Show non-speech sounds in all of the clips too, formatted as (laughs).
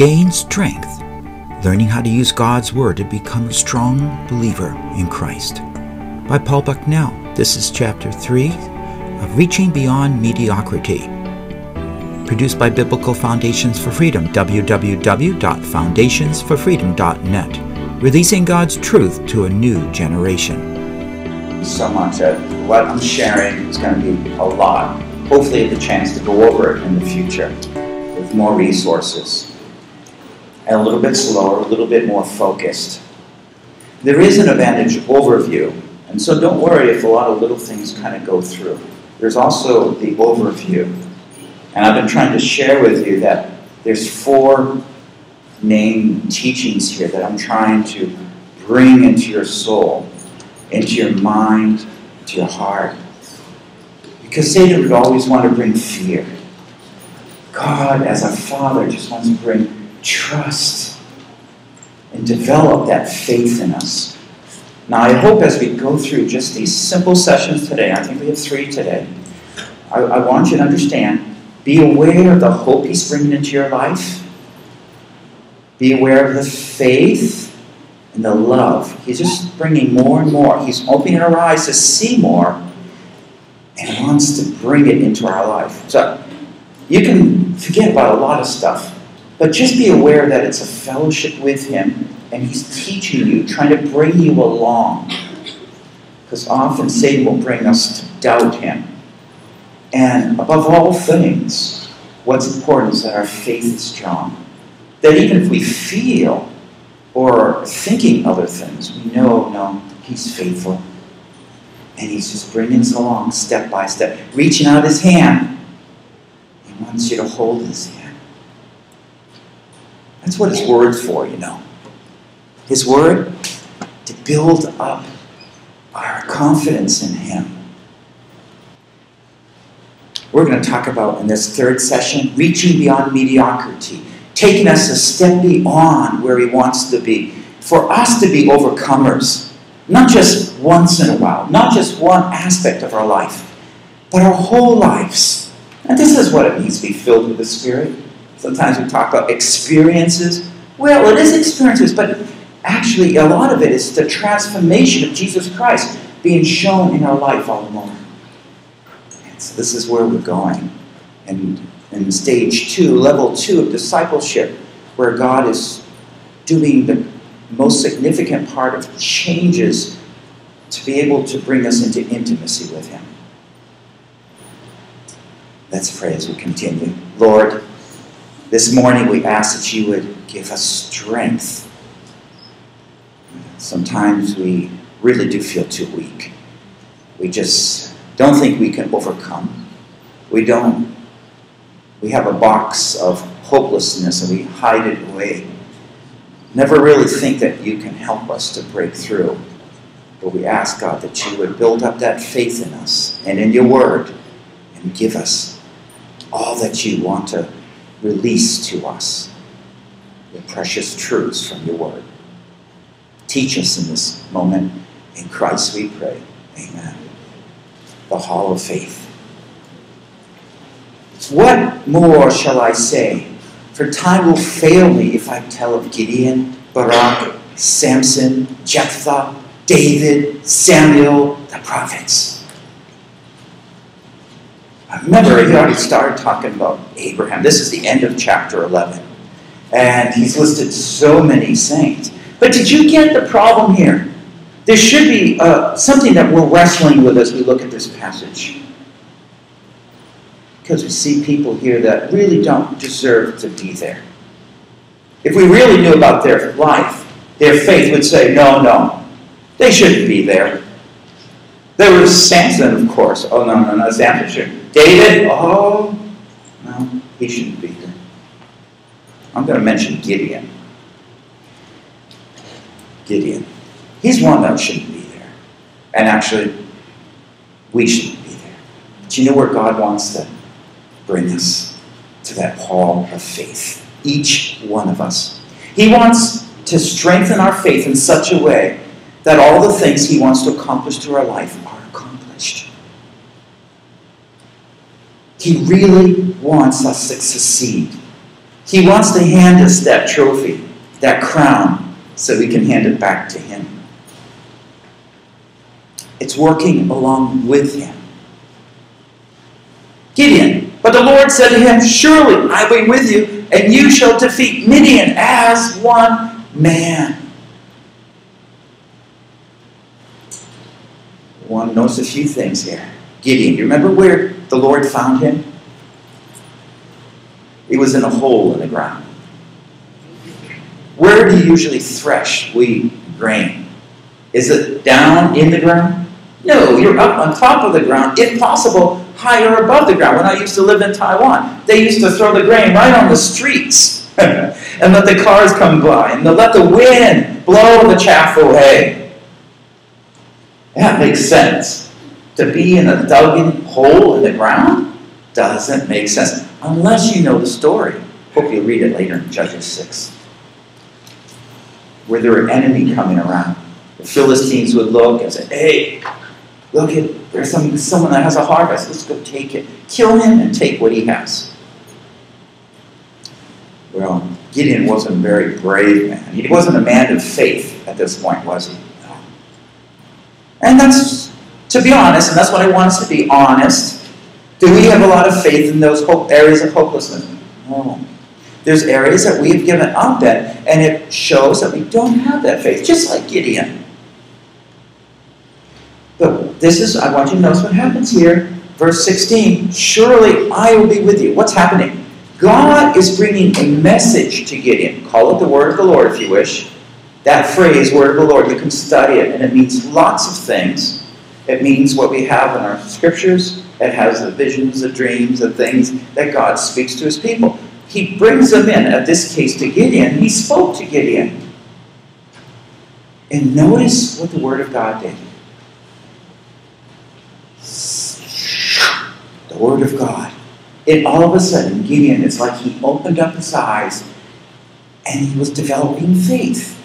Gain strength, learning how to use God's Word to become a strong believer in Christ. By Paul Bucknell. This is Chapter 3 of Reaching Beyond Mediocrity. Produced by Biblical Foundations for Freedom, www.foundationsforfreedom.net, releasing God's truth to a new generation. So much that what I'm sharing is going to be a lot. Hopefully, the chance to go over it in the future with more resources and a little bit slower, a little bit more focused. There is an advantage overview, and so don't worry if a lot of little things kind of go through. There's also the overview. And I've been trying to share with you that there's four main teachings here that I'm trying to bring into your soul, into your mind, into your heart. Because Satan would always want to bring fear. God, as a father, just wants to bring trust and develop that faith in us. Now, I hope as we go through just these simple sessions today, I think we have three today, I, I want you to understand be aware of the hope He's bringing into your life, be aware of the faith and the love. He's just bringing more and more. He's opening our eyes to see more and wants to bring it into our life. So, you can forget about a lot of stuff but just be aware that it's a fellowship with Him and He's teaching you, trying to bring you along. Because often Satan will bring us to doubt Him. And above all things, what's important is that our faith is strong. That even if we feel or are thinking other things, we know, no, He's faithful. And He's just bringing us along step by step, reaching out His hand. He wants you to hold His hand. That's what His Word's for, you know. His Word to build up our confidence in Him. We're going to talk about in this third session reaching beyond mediocrity, taking us a step beyond where He wants to be, for us to be overcomers, not just once in a while, not just one aspect of our life, but our whole lives. And this is what it means to be filled with the Spirit. Sometimes we talk about experiences. Well, it is experiences, but actually, a lot of it is the transformation of Jesus Christ being shown in our life all the more. And so, this is where we're going. And in stage two, level two of discipleship, where God is doing the most significant part of changes to be able to bring us into intimacy with Him. Let's pray as we continue. Lord, this morning, we ask that you would give us strength. Sometimes we really do feel too weak. We just don't think we can overcome. We don't. We have a box of hopelessness and we hide it away. Never really think that you can help us to break through. But we ask, God, that you would build up that faith in us and in your word and give us all that you want to release to us the precious truths from your word. Teach us in this moment. In Christ we pray. Amen. The Hall of Faith. What more shall I say? For time will fail me if I tell of Gideon, Barak, Samson, Jephthah, David, Samuel, the prophets. Remember, he already started talking about Abraham. This is the end of chapter 11. And he's listed so many saints. But did you get the problem here? There should be uh, something that we're wrestling with as we look at this passage. Because we see people here that really don't deserve to be there. If we really knew about their life, their faith would say, no, no, they shouldn't be there. There was Samson, of course. Oh, no, no, no, Samson should. David, oh, no, he shouldn't be there. I'm going to mention Gideon. Gideon. He's one that shouldn't be there. And actually, we shouldn't be there. But you know where God wants to bring us? To that hall of faith. Each one of us. He wants to strengthen our faith in such a way that all the things He wants to accomplish through our life he really wants us to succeed. He wants to hand us that trophy, that crown, so we can hand it back to Him. It's working along with Him. Gideon, but the Lord said to him, Surely I will be with you, and you shall defeat Midian as one man. One knows a few things here. Gideon, you remember where the Lord found him? He was in a hole in the ground. Where do you usually thresh wheat grain? Is it down in the ground? No, you're up on top of the ground, if possible, higher above the ground. When I used to live in Taiwan, they used to throw the grain right on the streets (laughs) and let the cars come by and let the wind blow the chaff away. That makes sense. To be in a dug in hole in the ground doesn't make sense unless you know the story. Hope you'll read it later in Judges 6. Where there were enemy coming around. The Philistines would look and say, Hey, look at there's some someone that has a harvest. Let's go take it. Kill him and take what he has. Well, Gideon wasn't a very brave man. He wasn't a man of faith at this point, was he? And that's, to be honest, and that's what I want us to be honest. Do we have a lot of faith in those areas of hopelessness? No. There's areas that we have given up at, and it shows that we don't have that faith, just like Gideon. But this is, I want you to notice what happens here. Verse 16 Surely I will be with you. What's happening? God is bringing a message to Gideon. Call it the word of the Lord if you wish. That phrase, word of the Lord, you can study it, and it means lots of things. It means what we have in our scriptures. It has the visions, the dreams, the things that God speaks to his people. He brings them in, at this case to Gideon. He spoke to Gideon. And notice what the Word of God did. The Word of God. And all of a sudden, Gideon, it's like he opened up his eyes and he was developing faith.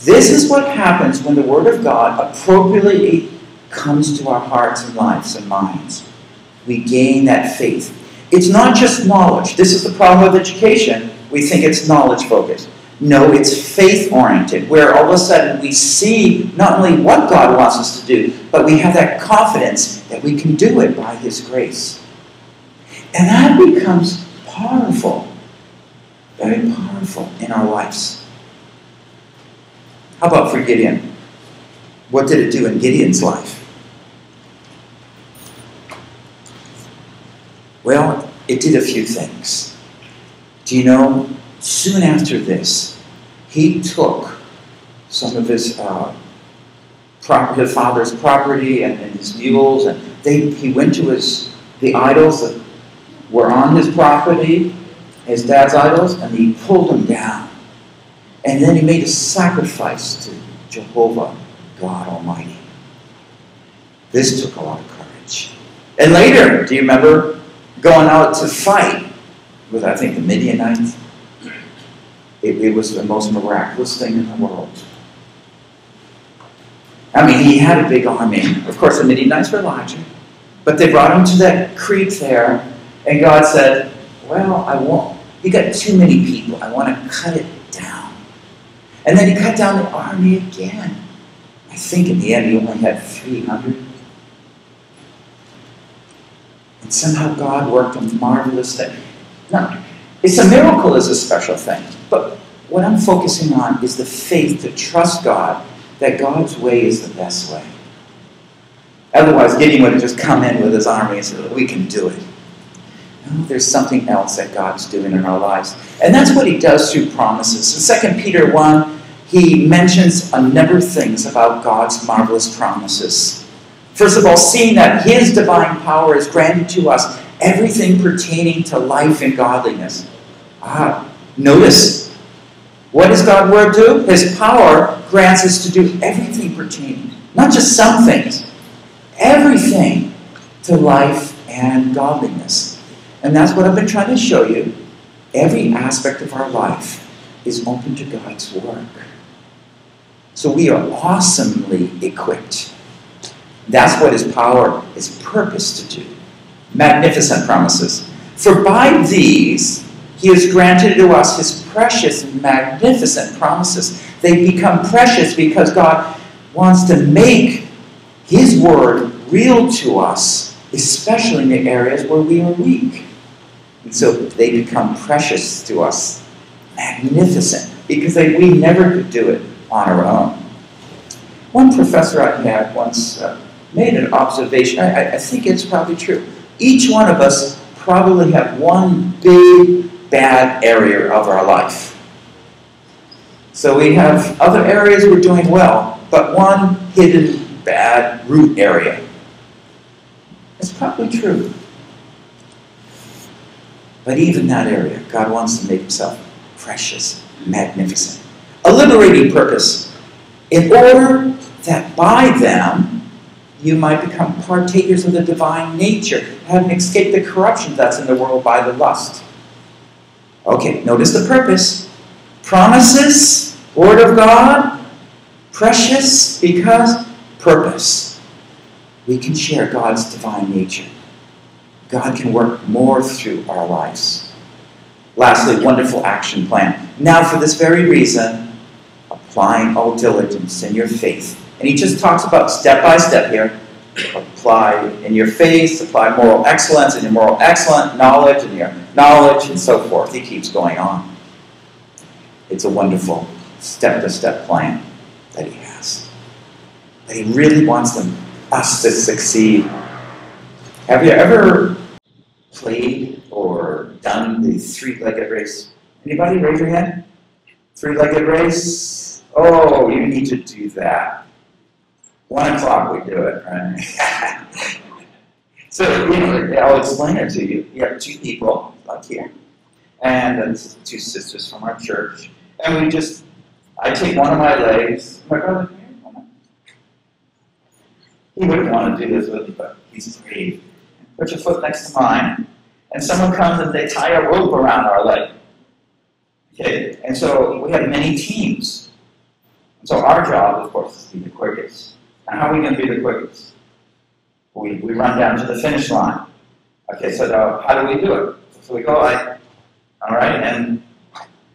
This is what happens when the Word of God appropriately comes to our hearts and lives and minds. We gain that faith. It's not just knowledge. This is the problem with education. We think it's knowledge focused. No, it's faith oriented, where all of a sudden we see not only what God wants us to do, but we have that confidence that we can do it by His grace. And that becomes powerful, very powerful in our lives. How about for Gideon? What did it do in Gideon's life? Well, it did a few things. Do you know soon after this, he took some of his, uh, his father's property and, and, his mules, and they, he went to his the idols that were on his property, his dad's idols, and he pulled them down. And then he made a sacrifice to Jehovah, God Almighty. This took a lot of courage. And later, do you remember going out to fight with, I think, the Midianites? It, it was the most miraculous thing in the world. I mean, he had a big army. Of course, the Midianites were larger. But they brought him to that creek there, and God said, Well, I won't. You got too many people. I want to cut it down. And then he cut down the army again. I think in the end he only had 300. And somehow God worked a marvelous thing. Now, it's a miracle is a special thing. But what I'm focusing on is the faith to trust God that God's way is the best way. Otherwise, Gideon would have just come in with his army and said, We can do it. No, there's something else that God's doing in our lives. And that's what he does through promises. In 2 Peter 1, he mentions a number of things about God's marvelous promises. First of all, seeing that his divine power is granted to us everything pertaining to life and godliness. Ah, notice what does God's word do? His power grants us to do everything pertaining, not just some things, everything to life and godliness. And that's what I've been trying to show you. Every aspect of our life is open to God's work. So we are awesomely equipped. That's what his power is purposed to do. Magnificent promises. For by these He has granted to us His precious magnificent promises. They become precious because God wants to make His Word real to us, especially in the areas where we are weak. And so they become precious to us, magnificent, because they, we never could do it on our own. One professor I had once uh, made an observation. I, I think it's probably true. Each one of us probably have one big bad area of our life. So we have other areas we're doing well, but one hidden bad root area. It's probably true. But even that area, God wants to make himself precious, magnificent. A liberating purpose in order that by them you might become partakers of the divine nature, having escaped the corruption that's in the world by the lust. Okay, notice the purpose. Promises, Word of God, precious because purpose. We can share God's divine nature. God can work more through our lives. Lastly, wonderful action plan. Now, for this very reason, applying all diligence in your faith. And he just talks about step by step here. Apply in your faith, apply moral excellence in your moral excellence, knowledge in your knowledge, and so forth. He keeps going on. It's a wonderful step to step plan that he has. That he really wants them, us to succeed. Have you ever played or done the three legged race? Anybody raise your hand? Three legged race? Oh, you need to do that. One o'clock we do it, right? so, you know, I'll explain it to you. You have two people, like here, and then two sisters from our church, and we just, I take one of my legs, my brother, he wouldn't want to do this with me, but he's brave. Put your foot next to mine, and someone comes and they tie a rope around our leg. Okay, and so we have many teams. And so our job, of course, is to be the quickest. And how are we going to be the quickest? We, we run down to the finish line. Okay, so now how do we do it? So we go like, all right, and,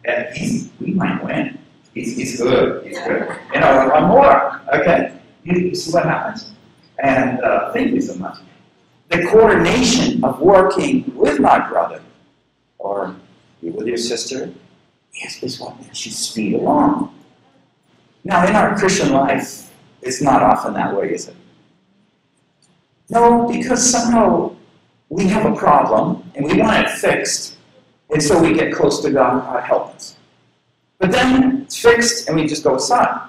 and he's, we might win. He's, he's good. He's good. You know, one more. Okay, you, you see what happens? And uh, thank you so much. The coordination of working with my brother or with your sister is, is what makes you speed along. Now, in our Christian life, it's not often that way, is it? No, because somehow we have a problem and we want it fixed, and so we get close to God, God help us. But then it's fixed and we just go aside.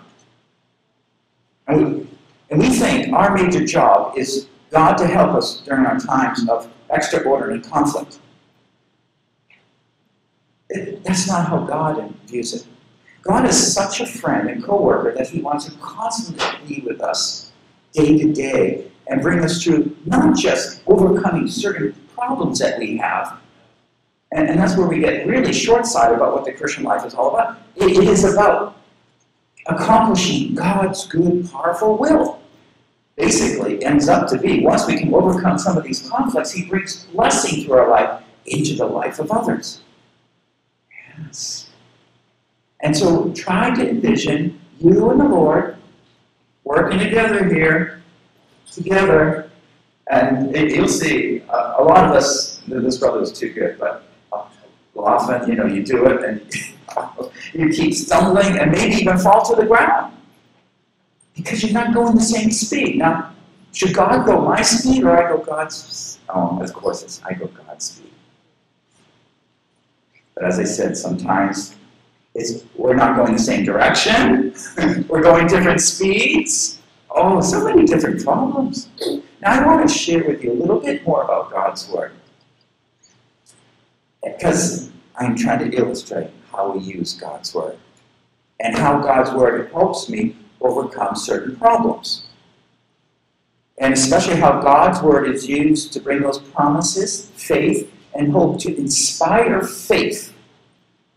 And we, and we think our major job is God to help us during our times of extraordinary conflict. It, that's not how God views it. God is such a friend and co-worker that he wants to constantly be with us day to day and bring us through not just overcoming certain problems that we have, and, and that's where we get really short-sighted about what the Christian life is all about. it, it is about accomplishing God's good, powerful will. Basically, ends up to be once we can overcome some of these conflicts, He brings blessing through our life into the life of others. Yes. And so try to envision you and the Lord working together here, together, and it, you'll see uh, a lot of us, this brother is too good, but uh, often, you know, you do it and (laughs) you keep stumbling and maybe even fall to the ground because you're not going the same speed. Now, should God go my speed or I go God's? Oh, of course, it's I go God's speed. But as I said, sometimes is we're not going the same direction. (laughs) we're going different speeds. Oh, so many different problems. Now I want to share with you a little bit more about God's Word. Because I'm trying to illustrate how we use God's Word and how God's Word helps me overcome certain problems. And especially how God's Word is used to bring those promises, faith, and hope to inspire faith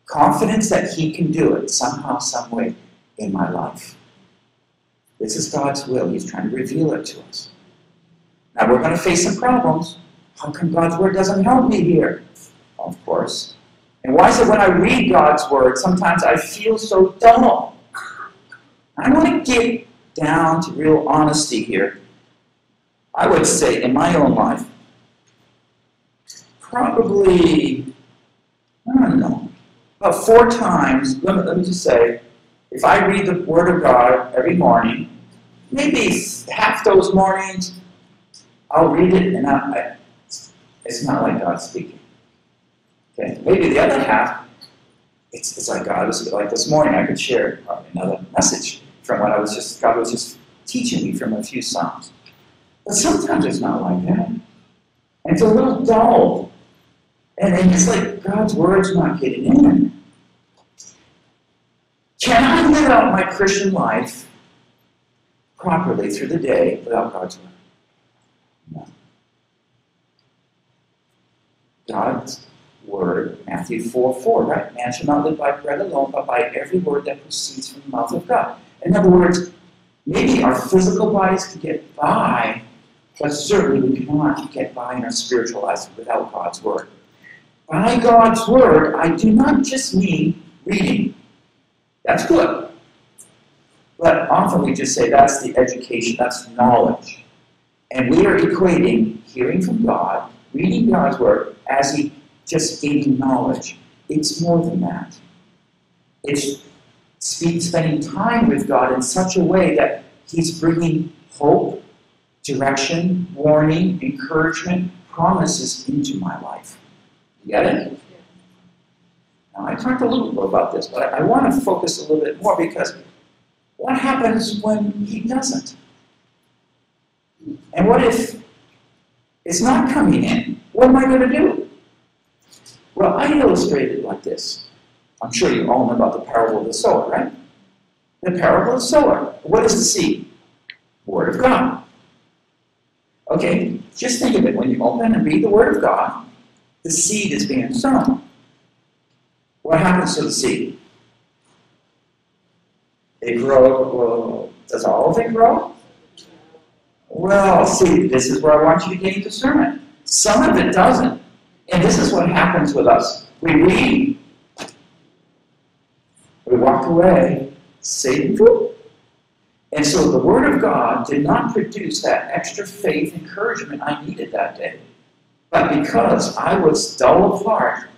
confidence that He can do it somehow, some way in my life. This is God's will. He's trying to reveal it to us. Now we're going to face some problems. How come God's word doesn't help me here? Of course. And why is it when I read God's word, sometimes I feel so dull? I want to get down to real honesty here. I would say in my own life, probably, I don't know, about four times, let me, let me just say, if I read the Word of God every morning, maybe half those mornings, I'll read it and I, it's not like God speaking. Okay, maybe the other half, it's, it's like God was like this morning. I could share another message from what I was just God was just teaching me from a few psalms. But sometimes it's not like that. And it's a little dull. And, and it's like God's word's not getting in. Can I live out my Christian life properly through the day without God's word? No. God's word, Matthew 4 4, right? Man shall not live by bread alone, but by every word that proceeds from the mouth of God. In other words, maybe our physical bodies can get by, but certainly we cannot get by in our spiritual lives without God's word. By God's word, I do not just mean reading. That's good. But often we just say that's the education, that's knowledge. And we are equating hearing from God, reading God's word, as He just gaining knowledge. It's more than that. It's spending time with God in such a way that He's bringing hope, direction, warning, encouragement, promises into my life. You get it? Now, I talked a little bit about this, but I, I want to focus a little bit more because what happens when He doesn't? And what if it's not coming in? What am I going to do? Well, I illustrated like this. I'm sure you all know about the parable of the sower, right? The parable of the sower. What is the seed? Word of God. Okay, just think of it. When you open and read the Word of God, the seed is being sown. What happens to the seed? It grows, Well, does all of it grow? Well, see, this is where I want you to gain discernment. Some of it doesn't. And this is what happens with us. We read, we walk away, Satan And so the Word of God did not produce that extra faith encouragement I needed that day. But because I was dull of heart,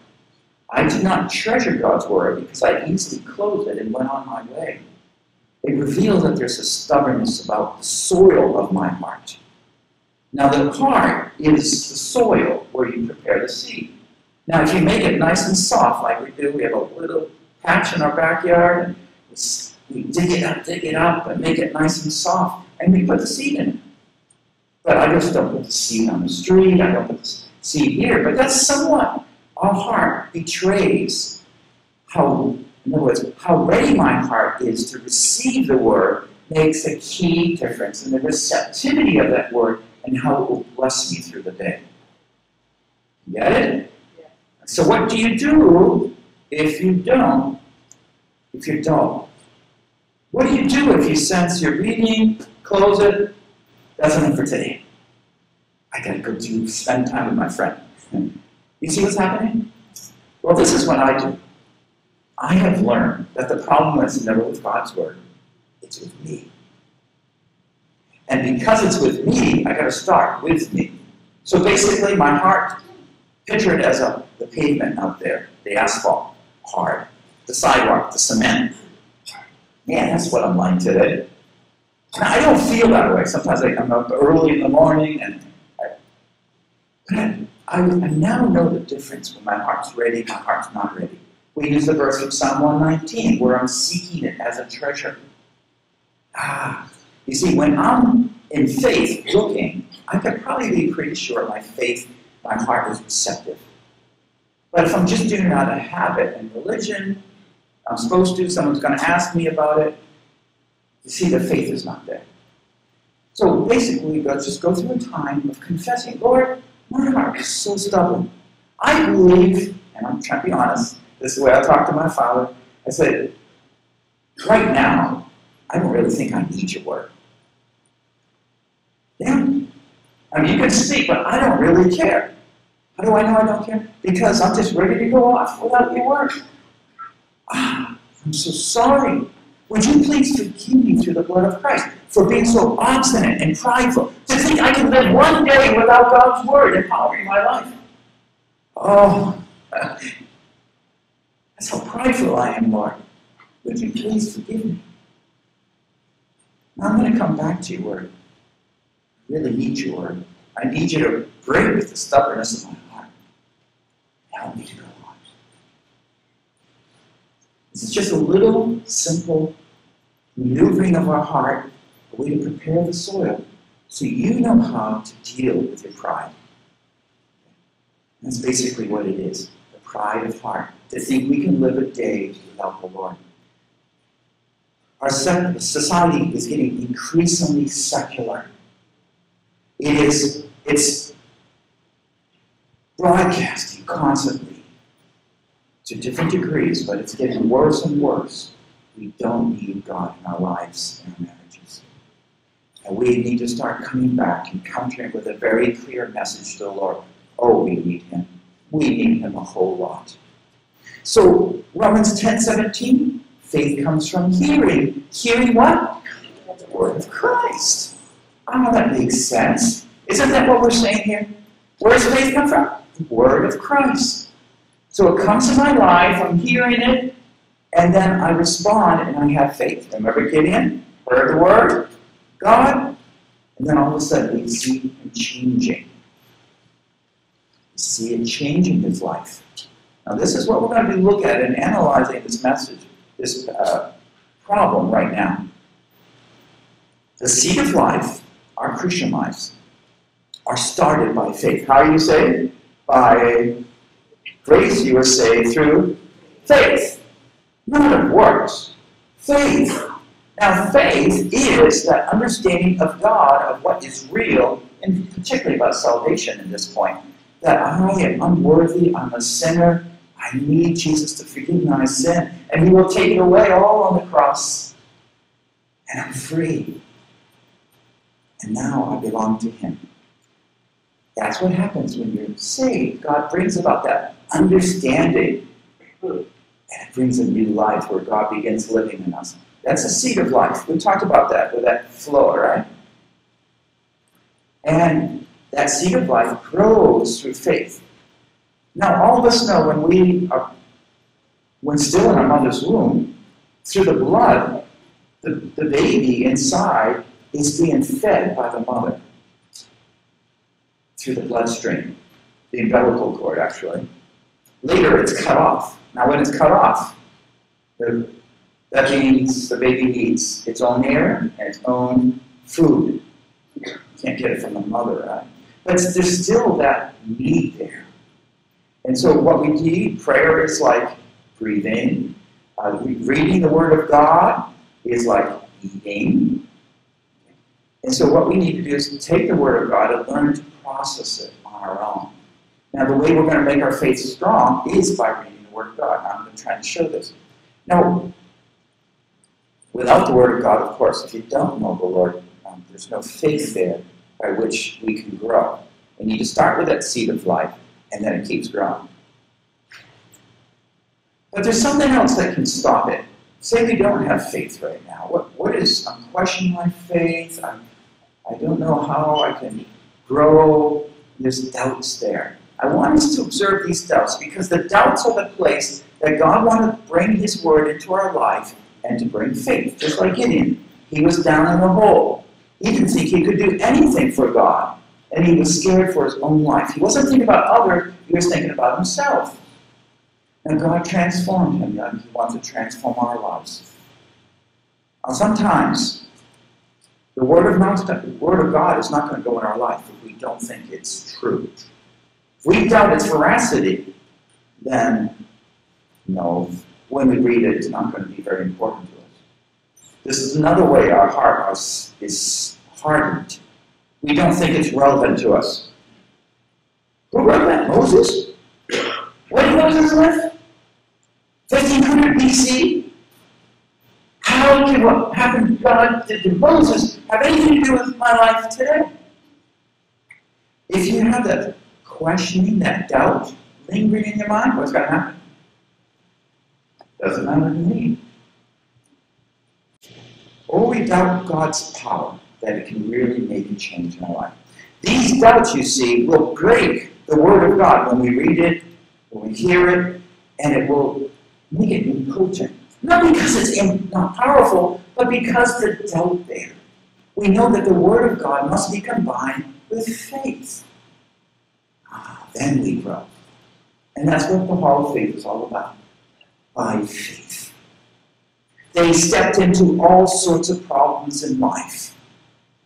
I did not treasure God's Word because I easily closed it and went on my way. It reveals that there's a stubbornness about the soil of my heart. Now, the heart is the soil where you prepare the seed. Now, if you make it nice and soft, like we do, we have a little patch in our backyard, and we dig it up, dig it up, and make it nice and soft, and we put the seed in it. But I just don't put the seed on the street, I don't put the seed here, but that's somewhat our heart betrays how, in other words, how ready my heart is to receive the word makes a key difference in the receptivity of that word and how it will bless me through the day. Get it? So what do you do if you don't? If you don't? What do you do if you sense you're reading, close it, that's enough for today. I gotta go do spend time with my friend. (laughs) You see what's happening? Well, this is what I do. I have learned that the problem is never with God's word, it's with me. And because it's with me, I got to start with me. So basically, my heart, picture it as a, the pavement out there, the asphalt, hard, the sidewalk, the cement. Man, that's what I'm like today. Now, I don't feel that way. Sometimes I come up early in the morning and I, I, I now know the difference when my heart's ready, my heart's not ready. We use the verse from Psalm 119 where I'm seeking it as a treasure. Ah, you see, when I'm in faith looking, I can probably be pretty sure my faith, my heart is receptive. But if I'm just doing it out of habit and religion, I'm supposed to, someone's going to ask me about it, you see, the faith is not there. So basically, let's just go through a time of confessing, Lord, my heart is so stubborn. I believe, and I'm trying to be honest, this is the way I talk to my father. I said, right now, I don't really think I need your word. Yeah. I mean, you can speak, but I don't really care. How do I know I don't care? Because I'm just ready to go off without your word. Ah, I'm so sorry. Would you please forgive me through the blood of Christ for being so obstinate and prideful to think I can live one day without God's word empowering my life? Oh, that's how prideful I am, Lord. Would you please forgive me? Now I'm going to come back to your word. I really need your word. I need you to break with the stubbornness of my heart. Help me to go on. This is just a little simple maneuvering of our heart, way to prepare the soil so you know how to deal with your pride. That's basically what it is the pride of heart, to think we can live a day without the Lord. Our society is getting increasingly secular. It is it's broadcasting constantly to different degrees, but it's getting worse and worse. We don't need God in our lives marriages. And we need to start coming back and countering with a very clear message to the Lord. Oh, we need Him. We need Him a whole lot. So, Romans 10 17, faith comes from hearing. Hearing what? The Word of Christ. Oh, that makes sense. Isn't that what we're saying here? Where does faith come from? The Word of Christ. So it comes to my life, I'm hearing it, and then I respond and I have faith. Remember Gideon? Heard the Word, God, and then all of a sudden we see him changing. We see it changing his life. Now, this is what we're going to be looking at in analyzing this message, this uh, problem right now. The seed of life, our Christian lives, are started by faith. How are you saved? By grace, you are saved through faith, not of works. Faith. Now, faith is that understanding of God, of what is real, and particularly about salvation at this point. That I am unworthy, I'm a sinner, I need Jesus to forgive my sin, and He will take it away all on the cross, and I'm free. And now I belong to Him. That's what happens when you're saved. God brings about that understanding. And it brings a new life where God begins living in us. That's the seed of life. We talked about that with that flow, right? And that seed of life grows through faith. Now, all of us know when we are, when still in our mother's womb, through the blood, the, the baby inside is being fed by the mother through the bloodstream, the umbilical cord, actually. Later, it's cut off. Now, when it's cut off, that means the baby needs its own air and its own food. You can't get it from the mother, right? But there's still that need there. And so, what we need, prayer is like breathing. Uh, reading the Word of God is like eating. And so, what we need to do is take the Word of God and learn to process it on our own. Now, the way we're going to make our faith strong is by reading the Word of God. I'm going to try show this. Now, without the Word of God, of course, if you don't know the Lord, um, there's no faith there by which we can grow. We need to start with that seed of life, and then it keeps growing. But there's something else that can stop it. Say we don't have faith right now. What, what is, I'm questioning my faith. I'm, I don't know how I can grow. There's doubts there. I want us to observe these doubts because the doubts are the place that God wanted to bring His Word into our life and to bring faith. Just like Gideon, he was down in the hole. He didn't think he could do anything for God, and he was scared for his own life. He wasn't thinking about others, he was thinking about himself. And God transformed him, and He wants to transform our lives. Now, sometimes the word of, the word of God is not going to go in our life if we don't think it's true. If we doubt its veracity, then no, when we read it, it's not going to be very important to us. This is another way our heart is hardened. We don't think it's relevant to us. Who wrote that? Moses? When did Moses live? 1500 BC? How can what happened to God did to Moses have anything to do with my life today? If you have that questioning, that doubt lingering in your mind, what's going to happen? Doesn't matter to me. Or we doubt God's power, that it can really make a change in our life. These doubts, you see, will break the Word of God when we read it, when we hear it, and it will make it impotent. Not because it's not powerful, but because the doubt there. We know that the Word of God must be combined with faith. Ah, then we grow. And that's what the Hall of Faith is all about. By faith. They stepped into all sorts of problems in life,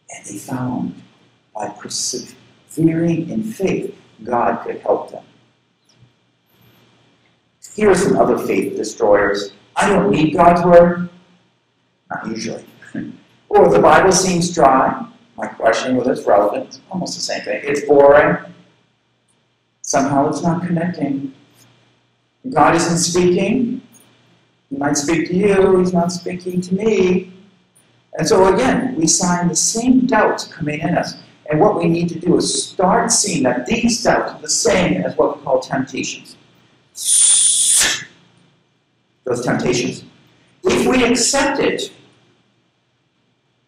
and they found by persevering in faith, God could help them. Here are some other faith destroyers. I don't need God's word. Not usually. (laughs) or the Bible seems dry. My question whether it's relevant. Almost the same thing. It's boring. Somehow it's not connecting. God isn't speaking. He might speak to you, he's not speaking to me. And so again, we find the same doubts coming in us. And what we need to do is start seeing that these doubts are the same as what we call temptations. Those temptations. If we accept it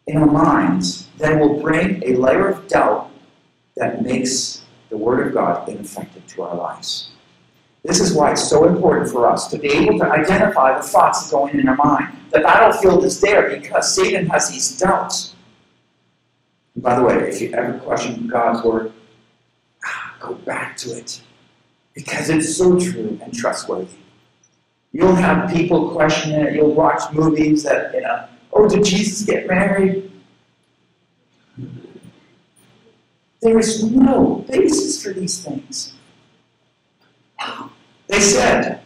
in our minds, then we'll bring a layer of doubt that makes the Word of God ineffective to our lives. This is why it's so important for us to be able to identify the thoughts going in our mind. The battlefield is there because Satan has these doubts. And by the way, if you ever question God's word, ah, go back to it because it's so true and trustworthy. You'll have people question it. You'll watch movies that, you know, oh, did Jesus get married? There is no basis for these things. They said,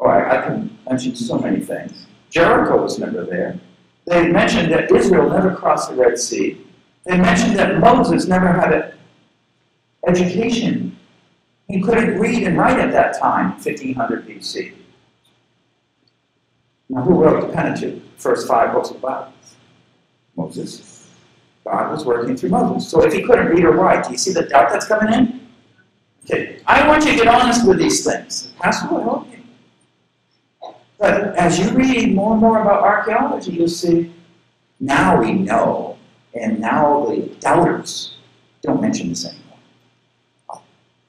oh, I, I can mention so many things. Jericho was never there. They mentioned that Israel never crossed the Red Sea. They mentioned that Moses never had an education. He couldn't read and write at that time, 1500 BC. Now, who wrote the Pentateuch, first five books of the Bible? Moses. God was working through Moses. So if he couldn't read or write, do you see the doubt that's coming in? Okay, I want you to get honest with these things. Pastor will help you. But as you read more and more about archaeology, you'll see now we know and now the doubters don't mention this anymore.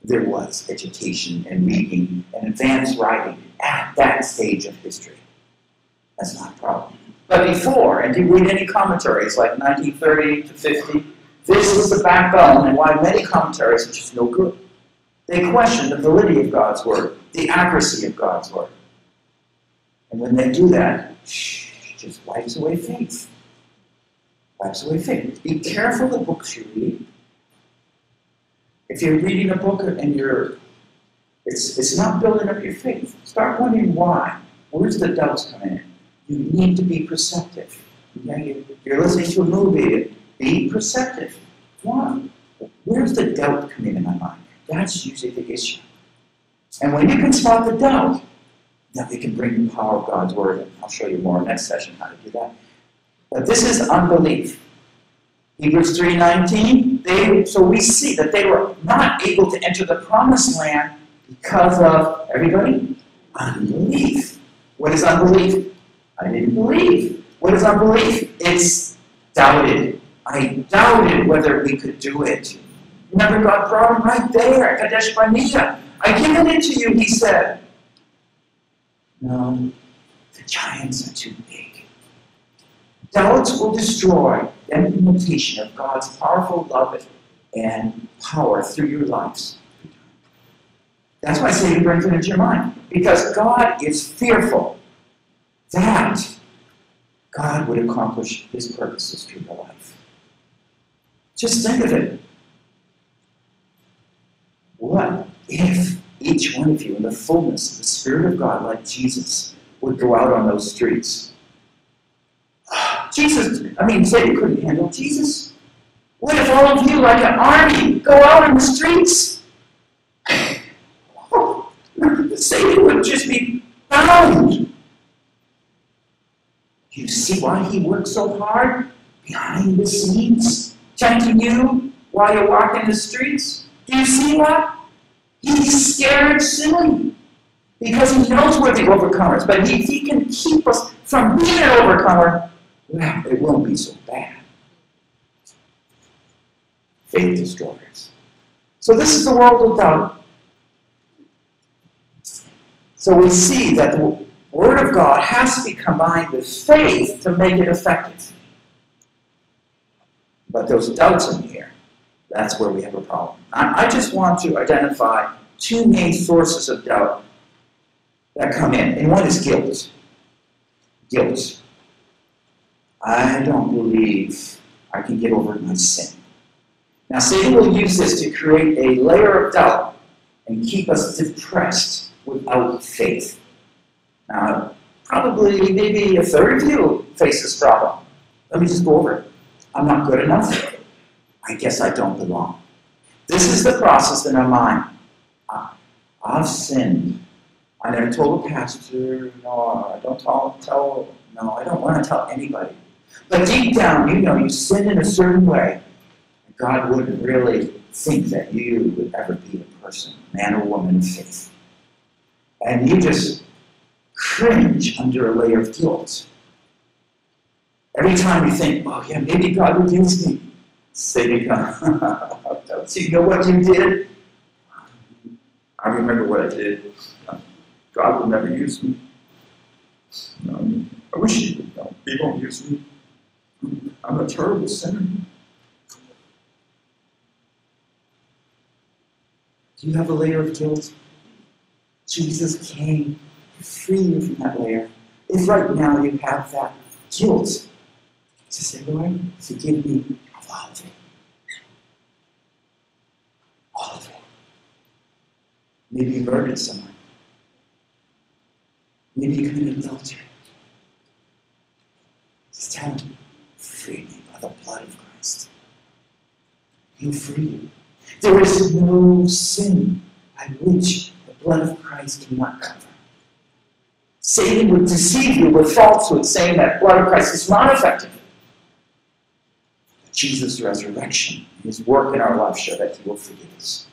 There was education and reading and advanced writing at that stage of history. That's not a problem. But before, and if you read any commentaries like 1930 to 50, this is the backbone and why many commentaries are just no good. They question the validity of God's word, the accuracy of God's word. And when they do that, shh, just wipes away faith. Wipes away faith. Be careful the books you read. If you're reading a book and you're it's, it's not building up your faith. Start wondering why. Where's the doubts coming in? You need to be perceptive. You're listening to a movie. Be perceptive. Why? Where's the doubt coming in my mind? That's usually the issue. And when you can spot the doubt, then we can bring the power of God's word. And I'll show you more next session how to do that. But this is unbelief. Hebrews 3.19, they, so we see that they were not able to enter the promised land because of, everybody, unbelief. What is unbelief? I didn't believe. What is unbelief? It's doubted. I doubted whether we could do it. Remember, God brought him right there, Kadesh Barnea. I give it to you, he said. No, the giants are too big. Doubts will destroy the implementation of God's powerful love and power through your lives. That's why Satan brings it into your mind. Because God is fearful that God would accomplish his purposes through your life. Just think of it. What if each one of you, in the fullness of the Spirit of God, like Jesus, would go out on those streets? (sighs) Jesus, I mean, Satan couldn't handle Jesus. What if all of you, like an army, go out on the streets? (sighs) Oh, Satan would just be bound. You see why he works so hard behind the scenes, tempting you while you're walking the streets? Do you see what? He's scared silly because he knows we're the overcomers. But if he can keep us from being an overcomer, well, it won't be so bad. Faith destroyers. So this is the world of doubt. So we see that the Word of God has to be combined with faith to make it effective. But those doubts in here, that's where we have a problem. I, I just want to identify two main sources of doubt that come in, and one is guilt. Guilt. I don't believe I can get over my sin. Now, Satan will use this to create a layer of doubt and keep us depressed without faith. Now, probably maybe a third of you face this problem. Let me just go over it. I'm not good enough. I guess I don't belong. This is the process in our mind. I've sinned. I never told a pastor. No, I don't tell, tell. No, I don't want to tell anybody. But deep down, you know you sin in a certain way. God wouldn't really think that you would ever be a person, man or woman of faith. And you just cringe under a layer of guilt. Every time you think, oh yeah, maybe God would use me, Satan comes, don't you know what you did? I remember what I did. God will never use me. No, I wish he would. No, he won't use me. I'm a terrible sinner. Do you have a layer of guilt? Jesus came to free you from that layer. If right now you have that guilt, to say, Lord, forgive me all of it. All of it. Maybe you murdered someone. Maybe you committed adultery. Just tell him, free me by the blood of Christ. He'll free you. There is no sin by which the blood of Christ cannot cover. Satan would deceive you with falsehood, saying that blood of Christ is not effective. Jesus' resurrection his work in our life show that he will forgive us.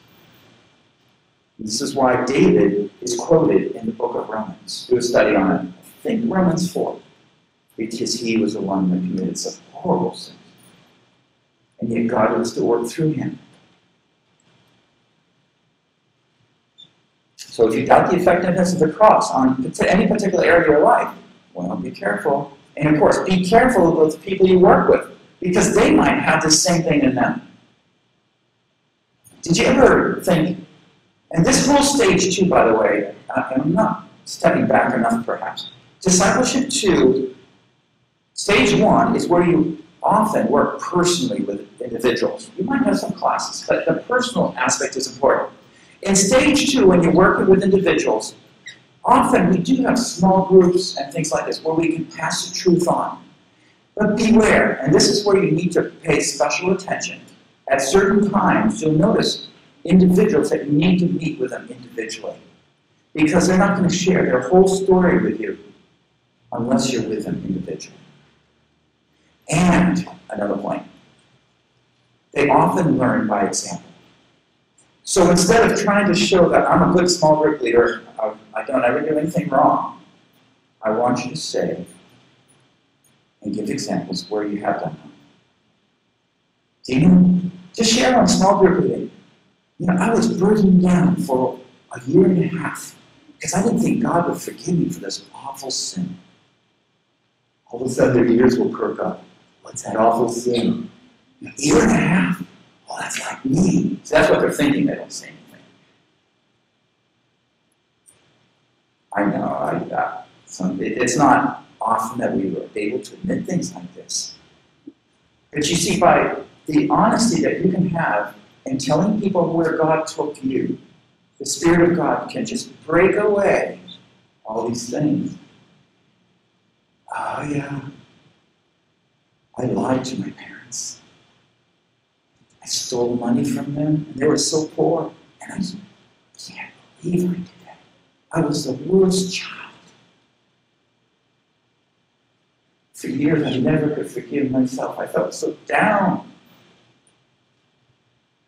This is why David is quoted in the book of Romans. Do a study on it. I think Romans 4. Because he was the one that committed such horrible sins. And yet God was to work through him So if you doubt the effectiveness of the cross on any particular area of your life, well, be careful. And of course, be careful with the people you work with, because they might have the same thing in them. Did you ever think, and this whole stage two, by the way, I'm not stepping back enough perhaps, discipleship two, stage one is where you often work personally with individuals. You might have some classes, but the personal aspect is important. In stage two, when you're working with individuals, often we do have small groups and things like this where we can pass the truth on. But beware, and this is where you need to pay special attention. At certain times, you'll notice individuals that you need to meet with them individually. Because they're not going to share their whole story with you unless you're with them individually. And another point, they often learn by example. So instead of trying to show that I'm a good small group leader, um, I don't ever do anything wrong, I want you to say and give examples where you have done them. You? Just share on small group leading. You know, I was burdened down for a year and a half because I didn't think God would forgive me for this awful sin. All of a sudden, their ears will perk up. What's that awful sin? A year and a half. Well, that's like me. So that's what they're thinking. They don't say anything. I know. I, uh, some, it, it's not often that we were able to admit things like this. But you see, by the honesty that you can have in telling people where God took you, the Spirit of God can just break away all these things. Oh, yeah. I lied to my parents. I stole money from them, and they were so poor. And I can't believe I did that. I was the worst child. For years, I never could forgive myself. I felt so down.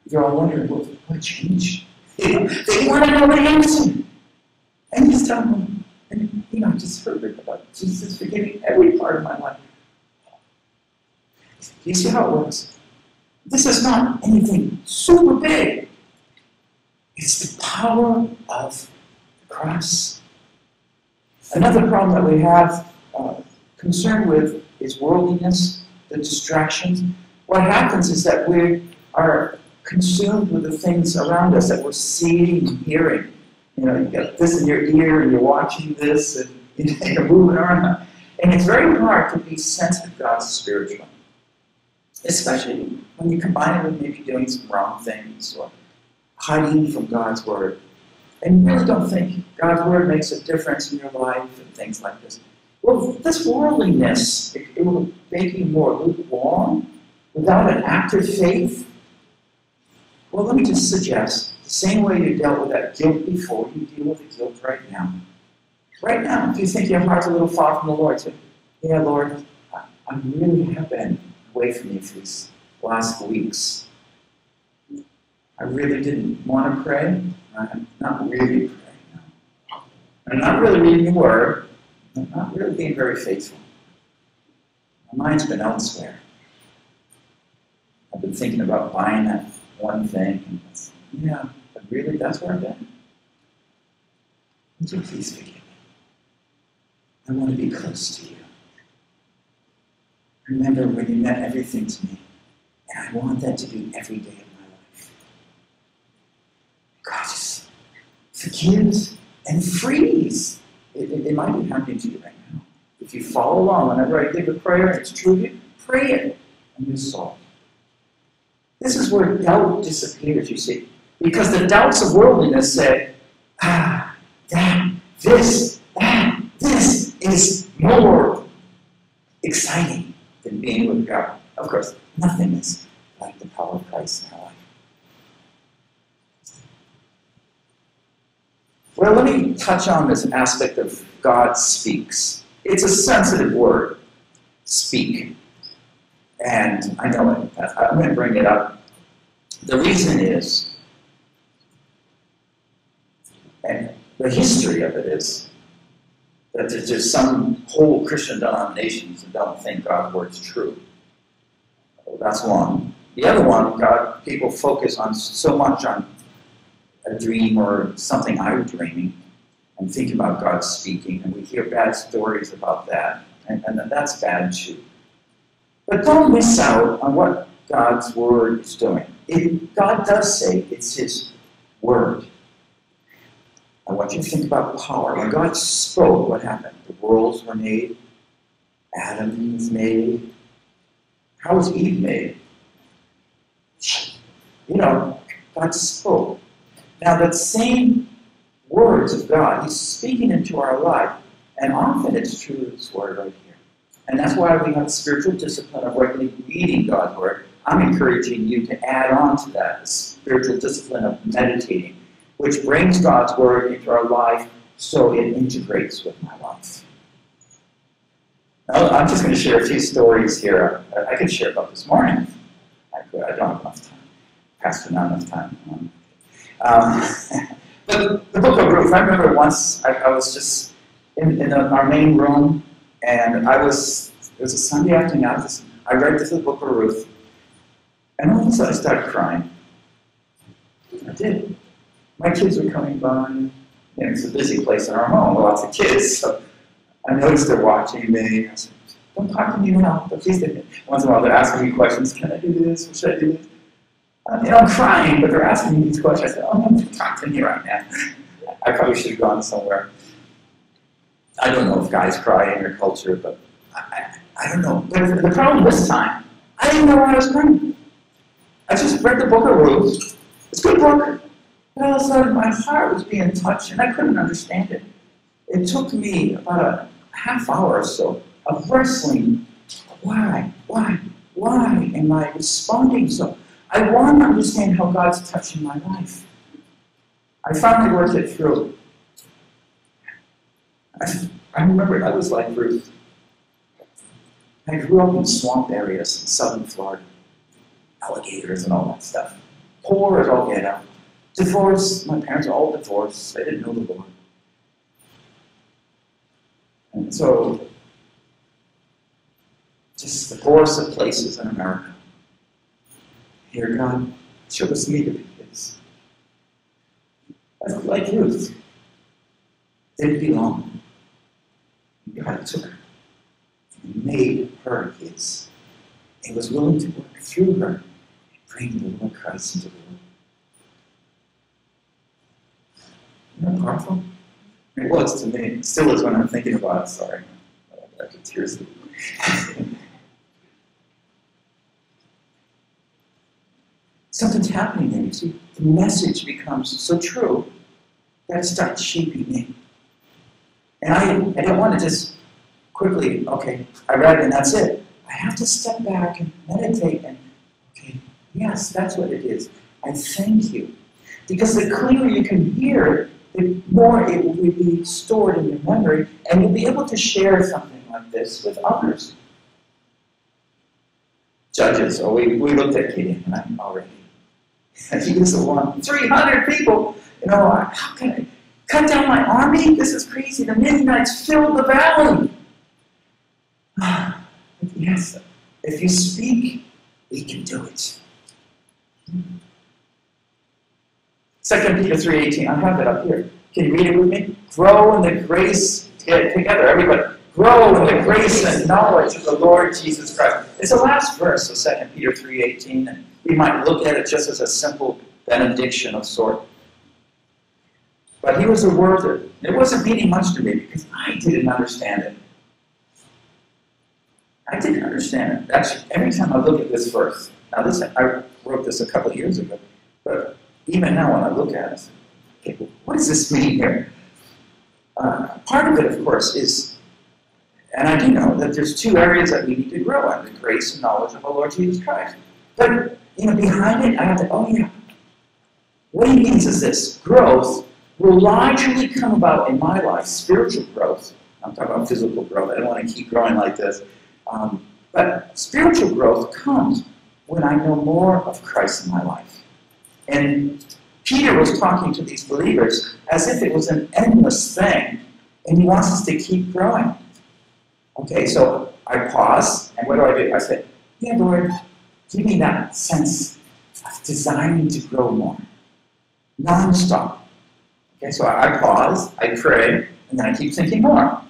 You're all wondering, what, what changed? (laughs) they want to know the answer. And just tell them, and you know, I just heard about Jesus forgiving every part of my life. You see how it works? This is not anything super big. It's the power of the cross. Another problem that we have uh, concern with is worldliness, the distractions. What happens is that we are consumed with the things around us that we're seeing and hearing. You know, you got this in your ear and you're watching this and (laughs) you're moving around. And it's very hard to be sensitive to God's spiritual. Especially when you combine it with maybe doing some wrong things or hiding from God's word. And you really don't think God's word makes a difference in your life and things like this. Well, this worldliness, it, it will make you more lukewarm without an active faith. Well, let me just suggest the same way you dealt with that guilt before, you deal with the guilt right now. Right now, if you think your heart's a little far from the Lord, say, Yeah, Lord, I, really have been away from you for these last weeks. I really didn't want to pray. I'm not really praying. now. I'm not really reading the Word. I'm not really being very faithful. My mind's been elsewhere. I've been thinking about buying that one thing. Yeah, but really, that's where I've been. Would you please forgive me? I want to be close to you. Remember when you meant everything to me, and I want that to be every day of my life. God just forgives and frees. It, it, it might be happening to you right now. If you follow along, whenever I give a prayer, it's true to you, pray it, and you solve. This is where doubt disappears, you see. Because the doubts of worldliness say, ah, that, this, that, this is more exciting than being with God. Of course, nothing is like the power of Christ in our life. Well, let me touch on this aspect of God speaks. It's a sensitive word, speak. And I know it. I'm going to bring it up. The reason is, and the history of it is, that there's just some whole Christian denominations that don't think God's word's true. That's one. The other one, God, people focus on so much on a dream or something I'm dreaming and think about God speaking, and we hear bad stories about that, and, and that's bad too. But don't miss out on what God's word is doing. It, God does say it's His word. I want you to think about power. When God spoke, what happened? The worlds were made, Adam was made. How was Eve made? You know, God spoke. Now, that same words of God, He's speaking into our life, and often it's true this word right here. And that's why we have spiritual discipline of regularly reading God's word. I'm encouraging you to add on to that the spiritual discipline of meditating, which brings God's word into our life so it integrates with my life. Now, I'm just going to share a few stories here. I could share about this morning. I, could, I don't have enough time. Pastor, not enough time. Um, Um, (laughs) but the book of Ruth, I remember once I, I was just in, in our main room, and I was, it was a Sunday afternoon, I, was, I read through the book of Ruth, and all of a sudden I started crying. I did. My kids were coming by. You know, it's a busy place in our home, lots of kids, so I noticed they're watching me. I said, don't talk to me now, but please do Once in a while they're asking me questions, can I do this, or should I do this? You know, I'm crying, but they're asking me these questions. I said, oh, don't talk to me right now. I probably should have gone somewhere. I don't know if guys cry in your culture, but I, I, I don't know. But the problem this time, I didn't know why I was crying. I just read the book of Ruth. It's a good book. But all of a sudden, my heart was being touched, and I couldn't understand it. It took me about a half hour or so of wrestling. Why? Why? Why am I responding so? I want to understand how God's touching my life. I finally worked it through. I, I remember I was like Ruth. I grew up in swamp areas in southern Florida, alligators and all that stuff. Poor as all get out. Divorced, my parents are all divorced. They didn't know the Lord. And so, just the poorest of places in America. Here, God, show us me to be kids. Like Ruth. Didn't belong. God took her and made her his. He was willing to work through her and bring the Lord Christ into the world. Isn't that powerful? It was to me. It still is when I'm thinking about it. Sorry. I get tears. (laughs) Something's happening there. You see, the message becomes so true that it starts shaping me. And I, I don't want to just quickly, okay, I read it and that's it. I have to step back and meditate and, okay, yes, that's what it is. I thank you. Because the clearer you can hear, the more it will be stored in your memory, and you'll be able to share something like this with others. Judges, oh, we, we looked at Gideon and I'm already. He was the one. 300 people. You know, how can I cut down my army? This is crazy. The Midianites filled the valley. (sighs) yes, if you speak, we can do it. Second Peter 3.18, I have it up here. Can you read it with me? Grow in the grace, together, everybody. Grow in the grace and knowledge of the Lord Jesus Christ. It's the last verse of 2 Peter 3.18, and we might look at it just as a simple benediction of sort. But he was a word that it wasn't meaning much to me because I didn't understand it. I didn't understand it. Actually, every time I look at this verse, now this I wrote this a couple of years ago, but even now when I look at it, okay, what does this mean here? Uh, part of it, of course, is, and I do know that there's two areas that we need to grow in: the grace and knowledge of the Lord Jesus Christ. But you know, behind it, I have to, oh yeah. What he means is this: growth will largely come about in my life, spiritual growth. I'm talking about physical growth. I don't want to keep growing like this. Um, but spiritual growth comes when I know more of Christ in my life. And Peter was talking to these believers as if it was an endless thing, and he wants us to keep growing. Okay, so I pause, and what do I do? I say, Yeah, Lord, give me that sense of desiring to grow more. Non-stop. Okay, so I pause, I pray, and then I keep thinking more.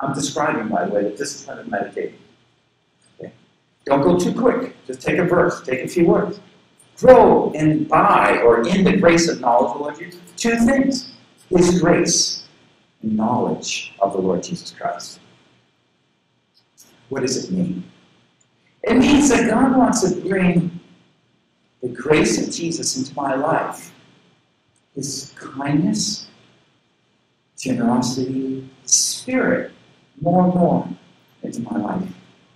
I'm describing, by the way, the discipline of meditating. Okay? Don't go too quick. Just take a verse, take a few words. Grow in by or in the grace of knowledge of the Lord Jesus. Two things. His grace and knowledge of the Lord Jesus Christ. What does it mean? It means that God wants to bring the grace of Jesus into my life. His kindness, generosity, spirit more and more into my life.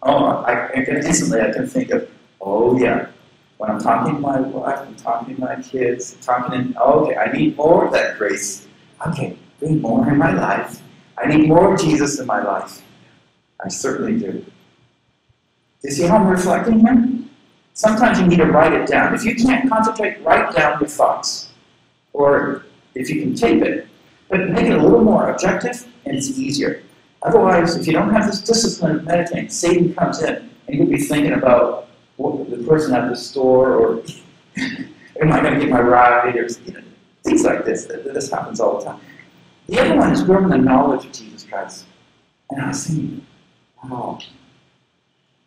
Oh, I, I can instantly I can think of, oh yeah, when I'm talking to my wife, I'm talking to my kids, I'm talking to, oh, okay, I need more of that grace. Okay, bring more in my life. I need more of Jesus in my life. I certainly do. Do you see how I'm reflecting here? Sometimes you need to write it down. If you can't concentrate, write down your thoughts. Or if you can tape it, but make it a little more objective and it's easier. Otherwise, if you don't have this discipline of meditating, Satan comes in and you'll be thinking about the person at the store or (laughs) am I going to get my ride or you know, things like this. This happens all the time. The other one is growing the knowledge of Jesus Christ. And I was thinking, wow,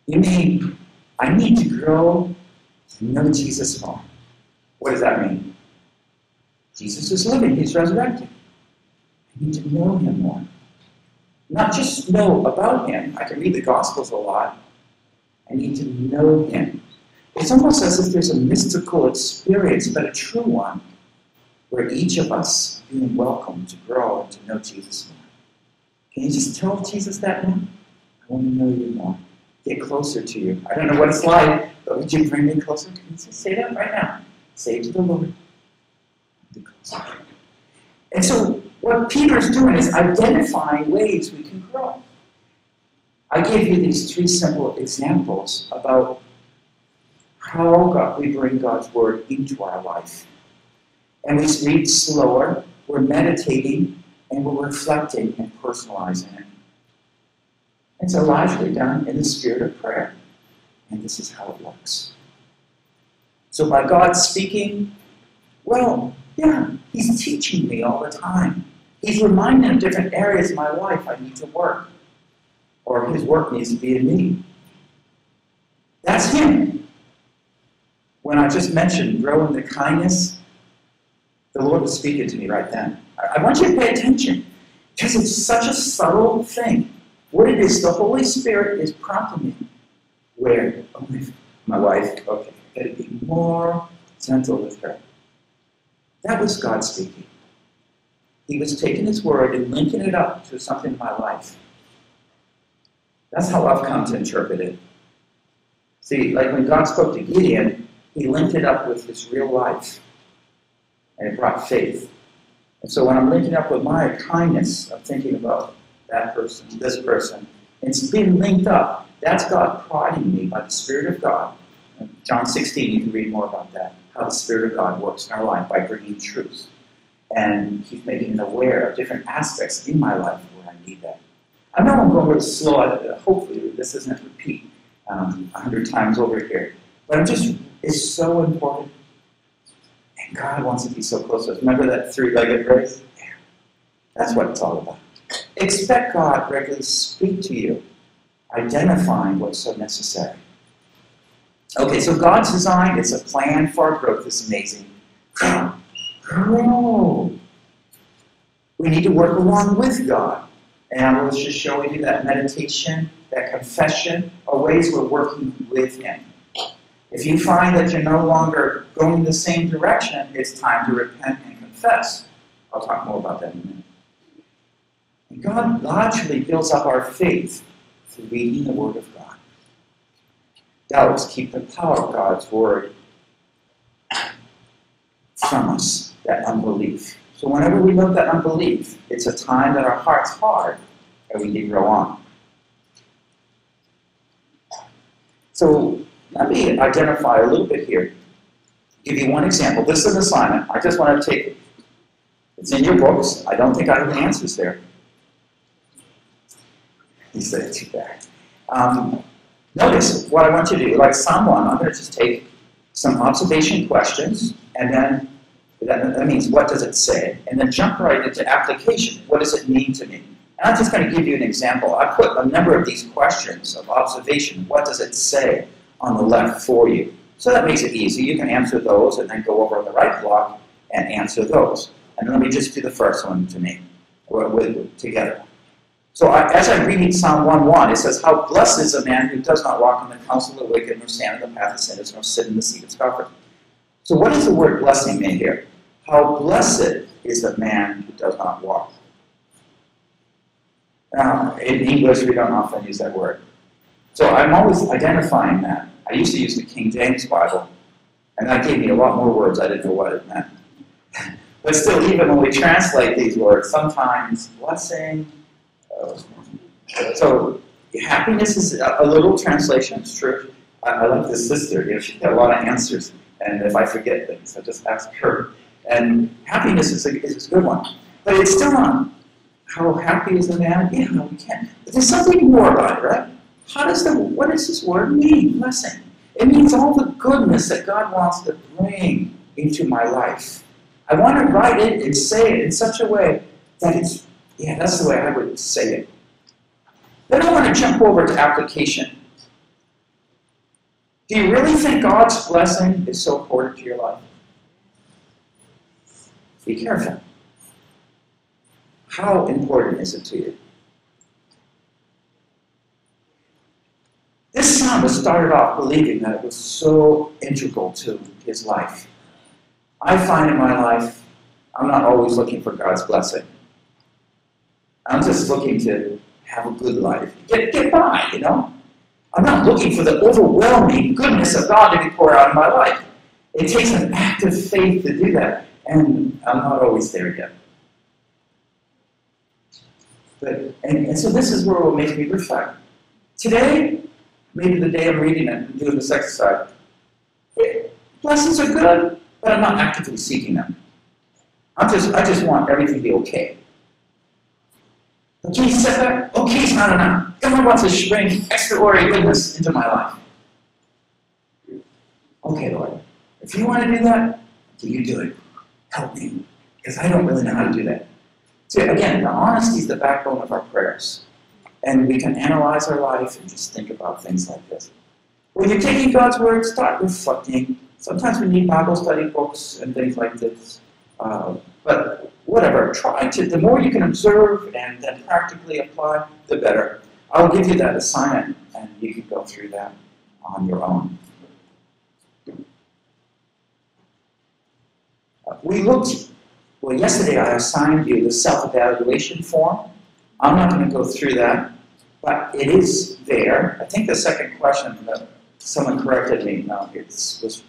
you mean I need to grow to know Jesus more? What does that mean? Jesus is living, he's resurrected. I need to know him more not just know about him. I can read the Gospels a lot. I need to know him. It's almost as if there's a mystical experience, but a true one, where each of us being welcome to grow and to know Jesus more. Can you just tell Jesus that now? I want to know you more. Get closer to you. I don't know what it's like, but would you bring me closer? Can you just say that right now? Say to the Lord. And so what Peter's doing is identifying ways we can grow. I gave you these three simple examples about how God, we bring God's Word into our life. And we read slower, we're meditating, and we're reflecting and personalizing it. It's a largely done in the spirit of prayer. And this is how it works. So by God speaking, well, yeah, He's teaching me all the time. He's reminding me of different areas of my life I need to work, or His work needs to be in me. That's Him. When I just mentioned growing the kindness, the Lord was speaking to me right then. I want you to pay attention because it's such a subtle thing. What it is, the Holy Spirit is prompting me. Where? Oh, my wife, okay, gotta be more gentle with her. That was God speaking. He was taking His word and linking it up to something in my life. That's how I've come to interpret it. See, like when God spoke to Gideon, He linked it up with his real life, and it brought faith. And so when I'm linking up with my kindness of thinking about that person, this person, It's been linked up. That's God prodding me by the Spirit of God. John 16, you can read more about that, how the Spirit of God works in our life by bringing truth. And He's making me aware of different aspects in my life where I need that. I know I'm going really slow. Hopefully, this isn't repeat um, a hundred times over here. But I'm just, it's so important. And God wants to be so close to us. Remember that three-legged race? Yeah. That's what it's all about. Expect God regularly speak to you, identifying what's so necessary. Okay, so God's design is a plan for our growth. It's amazing. Grow. We need to work along with God. And I was just showing you that meditation, that confession, are ways we're working with Him. If you find that you're no longer going the same direction, it's time to repent and confess. I'll talk more about that in a minute. God largely builds up our faith through reading the Word of God. Doubts keep the power of God's Word from us, that unbelief. So whenever we look at unbelief, it's a time that our heart's hard and we need to grow on. So let me identify a little bit here. Give you one example. This is an assignment. I just want to take it. It's in your books. I don't think I have the answers there. He said, too bad. Um, notice what I want you to do. Like 1, I'm going to just take some observation questions, and then that, means what does it say? And then jump right into application. What does it mean to me? And I'm just going to give you an example. I put a number of these questions of observation. What does it say on the left for you? So that makes it easy. You can answer those and then go over on the right block and answer those. And let me just do the first one to me, together. So I, as I read Psalm 1:1, it says, How blessed is a man who does not walk in the counsel of the wicked, nor stand in the path of sinners, nor sit in the seat of scoffers. So what does the word blessing mean here? How blessed is the man who does not walk. Now, in English, we don't often use that word. So I'm always identifying that. I used to use the King James Bible, and that gave me a lot more words. I didn't know what it meant. (laughs) but still, even when we translate these words, sometimes blessing, so happiness is a, little translation. It's true. I, I like this sister. You know, she got a lot of answers, and if I forget things, I just ask her. And happiness is a, is a good one, but it's still not. How happy is a man? Yeah, no, we can't. But there's something more about it, right? How does the what does this word mean? Blessing. It means all the goodness that God wants to bring into my life. I want to write it and say it in such a way that it's yeah, that's the way I would say it. Then I want to jump over to application. Do you really think God's blessing is so important to your life? Be careful. How important is it to you? This psalmist started off believing that it was so integral to his life. I find in my life, I'm not always looking for God's blessing. I'm just looking to have a good life, get, get by, you know. I'm not looking for the overwhelming goodness of God to be poured out in my life. It takes an act of faith to do that, and I'm not always there yet. But and, and so this is where it will make me reflect. Today, maybe the day I'm reading it and doing this exercise, blessings are good, but I'm not actively seeking them. I just, I just want everything to be okay. Okay, setback. Okay, it's not enough. God wants to bring extraordinary goodness into my life. Okay, Lord, if you want to do that, do you do it. Help me, because I don't really know how to do that. So again, the honesty is the backbone of our prayers. And we can analyze our life and just think about things like this. When you're taking God's word, start reflecting. Sometimes we need Bible study books and things like this. Uh, but whatever, try to, the more you can observe and then practically apply, the better. I'll give you that assignment and you can go through that on your own. We looked, well, yesterday I assigned you the self evaluation form. I'm not going to go through that, but it is there. I think the second question, that someone corrected me, no, it was,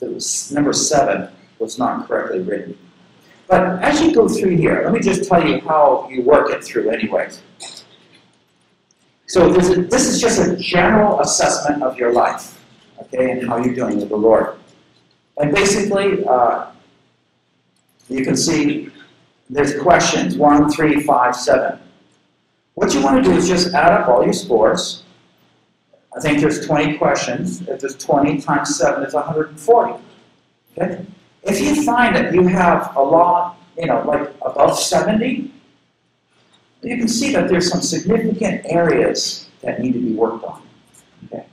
it was number seven was not correctly written. But as you go through here, let me just tell you how you work it through, anyways. So this is, this is just a general assessment of your life, okay, and how you're doing with the Lord. And basically, uh, you can see there's questions one, three, five, seven. What you want to do is just add up all your scores. I think there's 20 questions. If there's 20 times 7 is 140. Okay? If you find that you have a lot, you know, like above 70, you can see that there's some significant areas that need to be worked on. Okay?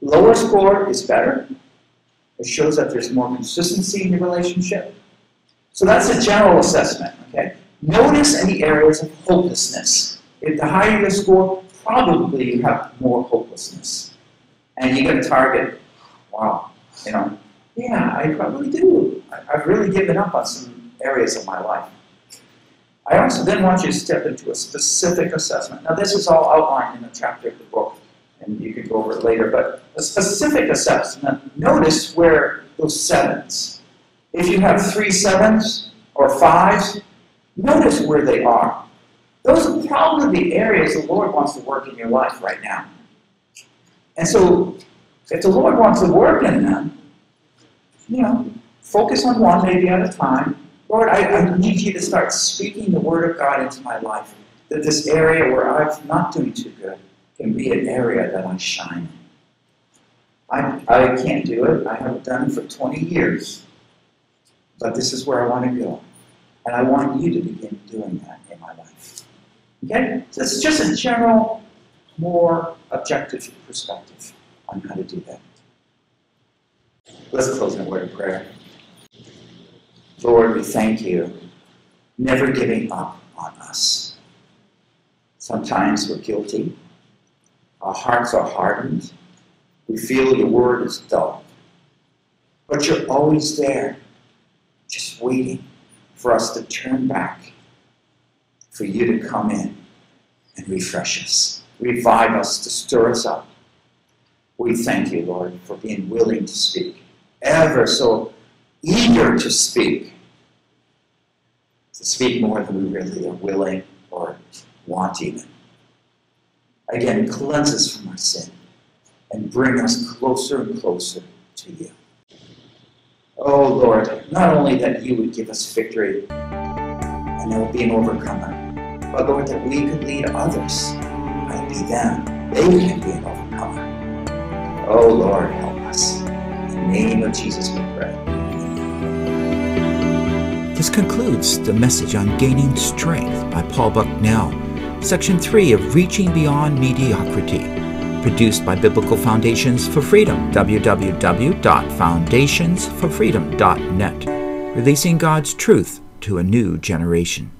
Lower score is better. It shows that there's more consistency in your relationship. So that's a general assessment. Okay? Notice any areas of hopelessness. If the higher your score, probably you have more hopelessness. And you a target, wow, you know, yeah, I probably do. I've really given up on some areas of my life. I also then want you to step into a specific assessment. Now, this is all outlined in a chapter of the book, and you can go over it later, but a specific assessment, notice where those sevens, if you have three sevens or fives, notice where they are. Those are probably the areas the Lord wants to work in your life right now. And so, if the Lord wants to work in them, you know, focus on one maybe at a time. Lord, I, I need you to start speaking the Word of God into my life. That this area where I'm not doing too good can be an area that I shine in. I, I can't do it. I haven't done it for 20 years but this is where I want to go. And I want you to begin doing that in my life. Okay? So it's just a general, more objective perspective on how to do that. Let's close in a word of prayer. Lord, we thank you, never giving up on us. Sometimes we're guilty. Our hearts are hardened. We feel your word is dull. But you're always there just waiting for us to turn back, for you to come in and refresh us, revive us, to stir us up. We thank you, Lord, for being willing to speak, ever so eager to speak, to speak more than we really are willing or want even. Again, cleanse us from our sin and bring us closer and closer to you. Oh Lord, not only that you would give us victory and that we'll be an overcomer, but Lord, that we could lead others. I'd be them. They can be an overcomer. Oh Lord, help us. In the name of Jesus we pray. This concludes the message on gaining strength by Paul Bucknell, section 3 of Reaching Beyond Mediocrity produced by Biblical Foundations for Freedom, www.foundationsforfreedom.net, releasing God's truth to a new generation.